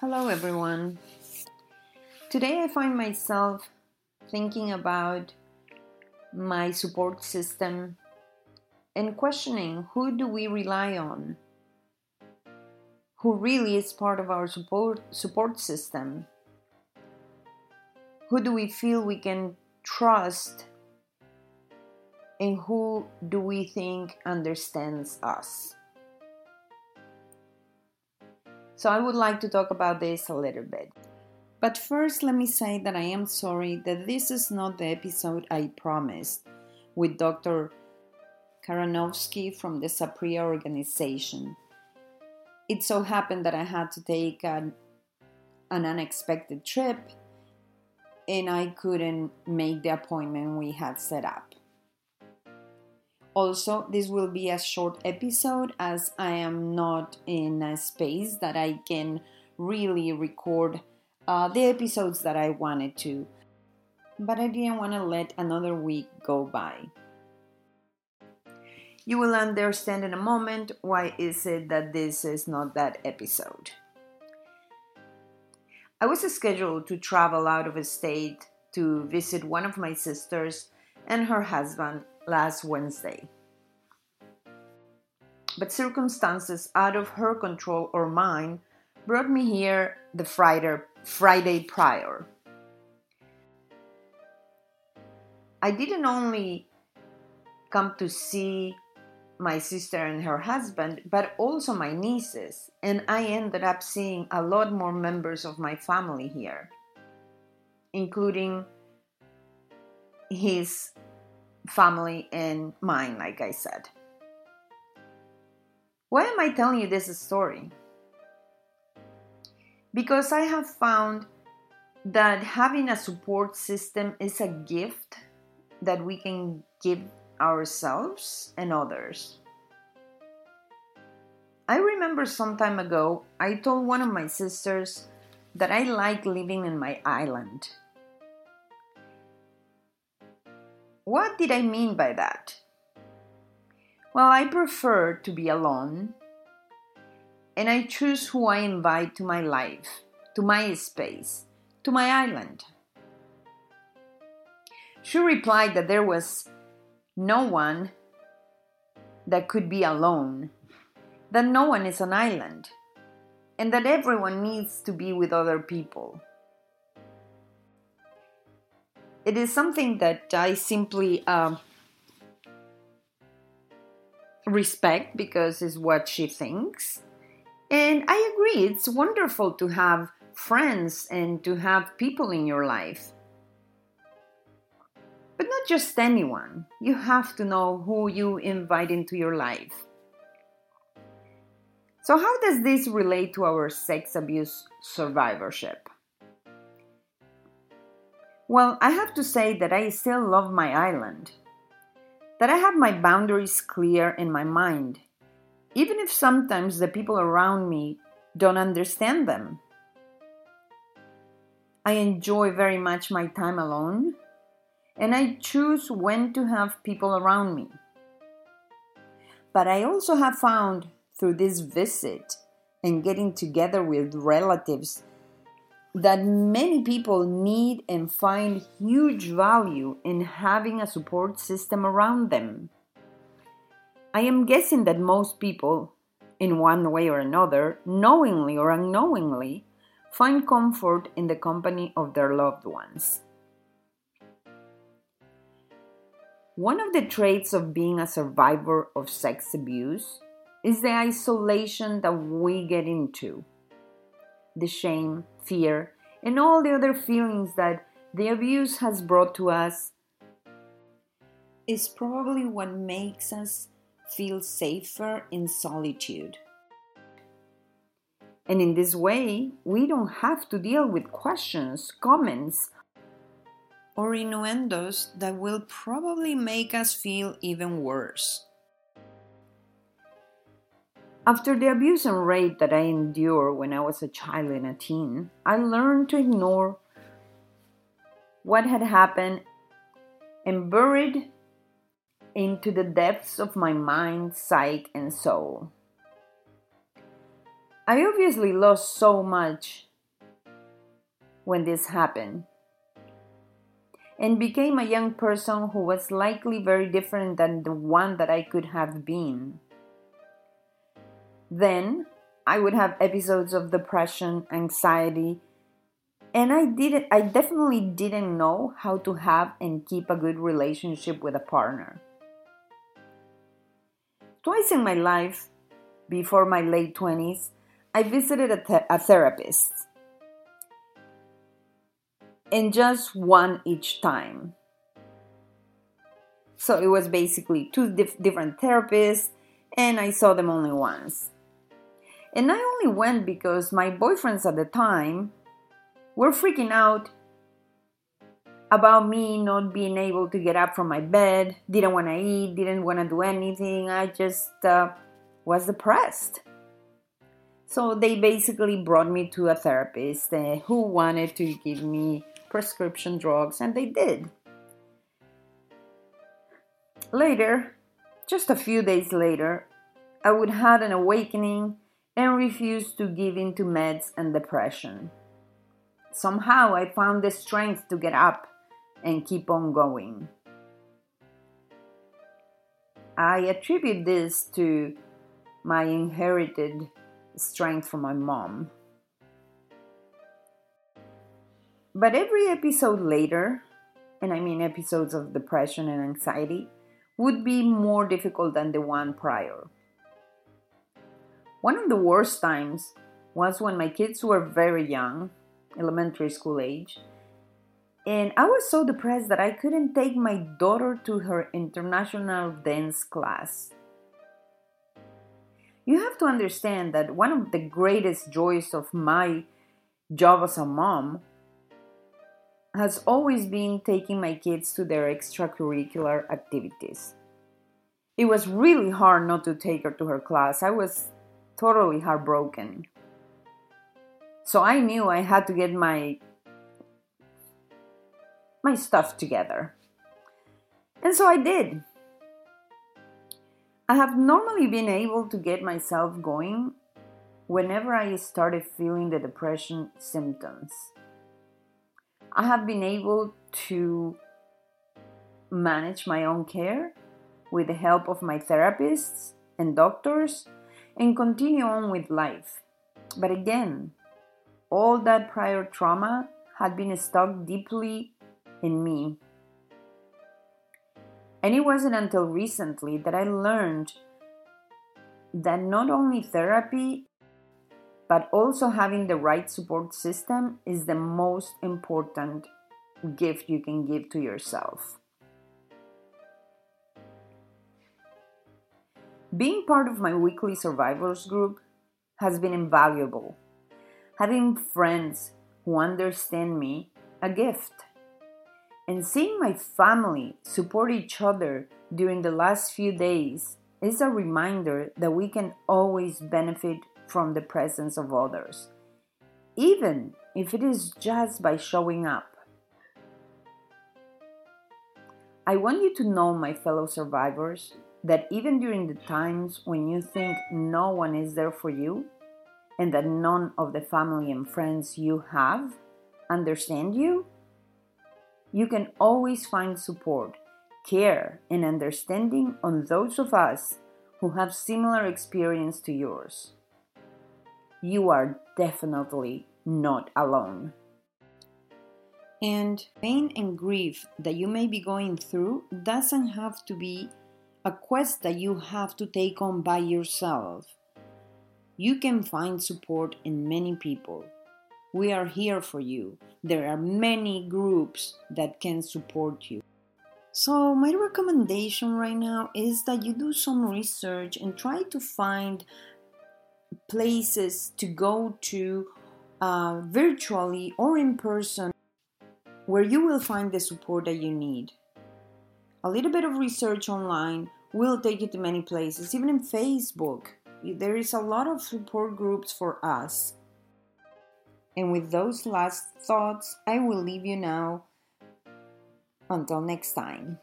Hello, everyone. Today I find myself thinking about my support system and questioning who do we rely on? Who really is part of our support support system? Who do we feel we can trust? And who do we think understands us? So I would like to talk about this a little bit. But first, let me say that I am sorry that this is not the episode I promised with Dr. Karanovsky from the Sapria organization. It so happened that I had to take an, an unexpected trip and I couldn't make the appointment we had set up. Also, this will be a short episode as I am not in a space that I can really record uh, the episodes that I wanted to, but I didn't want to let another week go by. You will understand in a moment why is it that this is not that episode. I was scheduled to travel out of state to visit one of my sisters and her husband last Wednesday. But circumstances out of her control or mine brought me here the Friday, Friday prior. I didn't only come to see my sister and her husband, but also my nieces, and I ended up seeing a lot more members of my family here, including his family and mine, like I said. Why am I telling you this story? Because I have found that having a support system is a gift that we can give ourselves and others. I remember some time ago, I told one of my sisters that I like living in my island. What did I mean by that? Well, I prefer to be alone, and I choose who I invite to my life, to my space, to my island. She replied that there was no one that could be alone, that no one is an island, and that everyone needs to be with other people. It is something that I simply uh, respect because it's what she thinks. And I agree, it's wonderful to have friends and to have people in your life. But not just anyone. You have to know who you invite into your life. So, how does this relate to our sex abuse survivorship? Well, I have to say that I still love my island that I have my boundaries clear in my mind, even if sometimes the people around me don't understand them. I enjoy very much my time alone, and I choose when to have people around me. But I also have found through this visit and getting together with relatives that many people need and find huge value in having a support system around them. I am guessing that most people, in one way or another, knowingly or unknowingly, find comfort in the company of their loved ones. One of the traits of being a survivor of sex abuse is the isolation that we get into the shame, fear, and all the other feelings that the abuse has brought to us is probably what makes us feel safer in solitude. And in this way, we don't have to deal with questions, comments, or innuendos that will probably make us feel even worse. After the abuse and rape that I endured when I was a child and a teen, I learned to ignore what had happened and buried into the depths of my mind, psyche, and soul. I obviously lost so much when this happened and became a young person who was likely very different than the one that I could have been. Then I would have episodes of depression, anxiety, and I didn't I definitely didn't know how to have and keep a good relationship with a partner. Twice in my life, before my late 20s, I visited a, th- a therapist. And just one each time. So it was basically two dif- different therapists, and I saw them only once. And I only went because my boyfriends at the time were freaking out about me not being able to get up from my bed, didn't want to eat, didn't want to do anything. I just uh, was depressed. So they basically brought me to a therapist uh, who wanted to give me prescription drugs, and they did. Later, just a few days later, I would have an awakening and refuse to give in to meds and depression. Somehow I found the strength to get up and keep on going. I attribute this to my inherited strength from my mom. But every episode later, and I mean episodes of depression and anxiety, would be more difficult than the one prior. One of the worst times was when my kids were very young elementary school age. And I was so depressed that I couldn't take my daughter to her international dance class. You have to understand that one of the greatest joys of my job as a mom has always been taking my kids to their extracurricular activities. It was really hard not to take her to her class. I was totally heartbroken. So I knew I had to get my my stuff together. And so I did. I have normally been able to get myself going whenever I started feeling the depression symptoms. I have been able to manage my own care with the help of my therapists and doctors and continue on with life. But again, all that prior trauma had been stuck deeply in me. And it wasn't until recently that I learned that not only therapy, but also having the right support system is the most important gift you can give to yourself. Being part of my weekly survivors group has been invaluable having friends who understand me a gift. And seeing my family support each other during the last few days is a reminder that we can always benefit from the presence of others, even if it is just by showing up. I want you to know, my fellow survivors, that even during the times when you think no one is there for you, and that none of the family and friends you have understand you, you can always find support, care, and understanding on those of us who have similar experience to yours. You are definitely not alone. And pain and grief that you may be going through doesn't have to be a quest that you have to take on by yourself. You can find support in many people. We are here for you. There are many groups that can support you. So, my recommendation right now is that you do some research and try to find places to go to uh, virtually or in person where you will find the support that you need. A little bit of research online will take you to many places, even in Facebook there is a lot of support groups for us. And with those last thoughts, I will leave you now. Until next time.